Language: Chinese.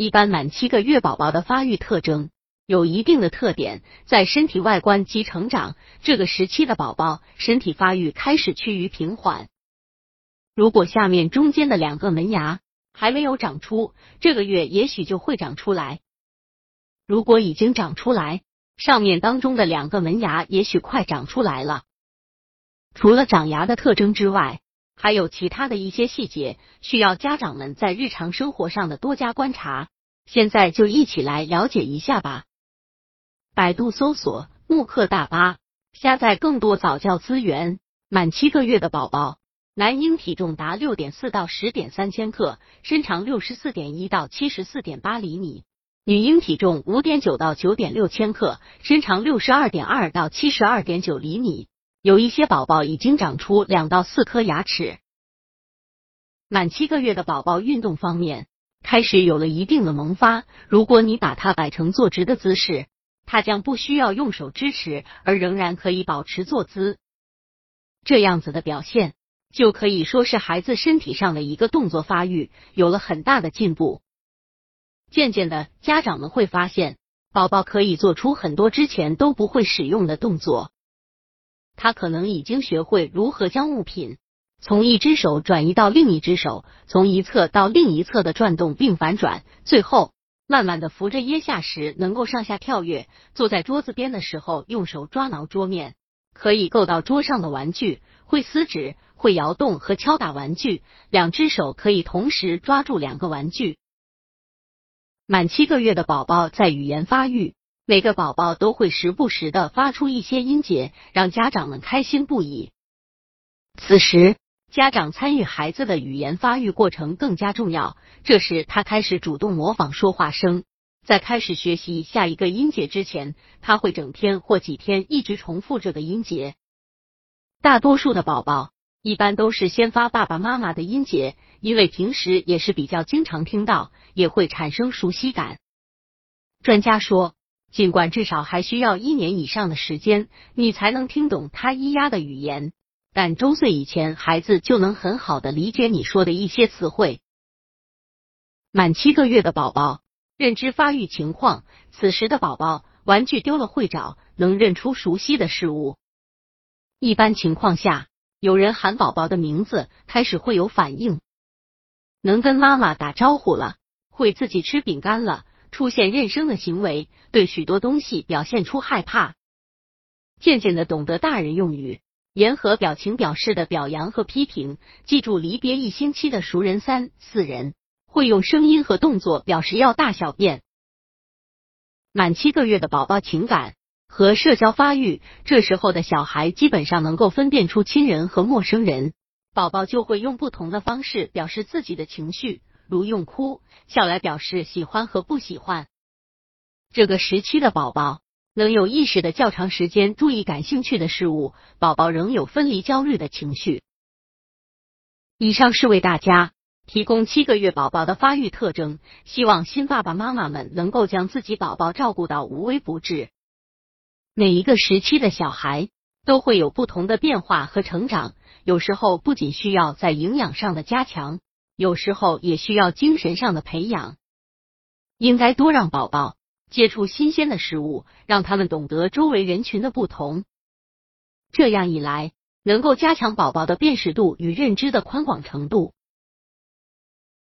一般满七个月宝宝的发育特征有一定的特点，在身体外观及成长这个时期的宝宝，身体发育开始趋于平缓。如果下面中间的两个门牙还没有长出，这个月也许就会长出来；如果已经长出来，上面当中的两个门牙也许快长出来了。除了长牙的特征之外，还有其他的一些细节需要家长们在日常生活上的多加观察。现在就一起来了解一下吧。百度搜索“慕课大巴”，下载更多早教资源。满七个月的宝宝，男婴体重达六点四到十点三千克，身长六十四点一到七十四点八厘米；女婴体重五点九到九点六千克，身长六十二点二到七十二点九厘米。有一些宝宝已经长出两到四颗牙齿。满七个月的宝宝运动方面开始有了一定的萌发。如果你把它摆成坐直的姿势，它将不需要用手支持，而仍然可以保持坐姿。这样子的表现就可以说是孩子身体上的一个动作发育有了很大的进步。渐渐的，家长们会发现宝宝可以做出很多之前都不会使用的动作。他可能已经学会如何将物品从一只手转移到另一只手，从一侧到另一侧的转动并反转，最后慢慢的扶着腋下时能够上下跳跃。坐在桌子边的时候，用手抓挠桌面，可以够到桌上的玩具，会撕纸，会摇动和敲打玩具，两只手可以同时抓住两个玩具。满七个月的宝宝在语言发育。每个宝宝都会时不时的发出一些音节，让家长们开心不已。此时，家长参与孩子的语言发育过程更加重要。这时，他开始主动模仿说话声，在开始学习下一个音节之前，他会整天或几天一直重复这个音节。大多数的宝宝一般都是先发爸爸妈妈的音节，因为平时也是比较经常听到，也会产生熟悉感。专家说。尽管至少还需要一年以上的时间，你才能听懂他咿呀的语言，但周岁以前，孩子就能很好的理解你说的一些词汇。满七个月的宝宝，认知发育情况，此时的宝宝玩具丢了会找，能认出熟悉的事物。一般情况下，有人喊宝宝的名字，开始会有反应，能跟妈妈打招呼了，会自己吃饼干了。出现认生的行为，对许多东西表现出害怕，渐渐的懂得大人用语，言和表情表示的表扬和批评，记住离别一星期的熟人三四人，会用声音和动作表示要大小便。满七个月的宝宝情感和社交发育，这时候的小孩基本上能够分辨出亲人和陌生人，宝宝就会用不同的方式表示自己的情绪。如用哭笑来表示喜欢和不喜欢。这个时期的宝宝能有意识的较长时间注意感兴趣的事物，宝宝仍有分离焦虑的情绪。以上是为大家提供七个月宝宝的发育特征，希望新爸爸妈妈们能够将自己宝宝照顾到无微不至。每一个时期的小孩都会有不同的变化和成长，有时候不仅需要在营养上的加强。有时候也需要精神上的培养，应该多让宝宝接触新鲜的事物，让他们懂得周围人群的不同。这样一来，能够加强宝宝的辨识度与认知的宽广程度。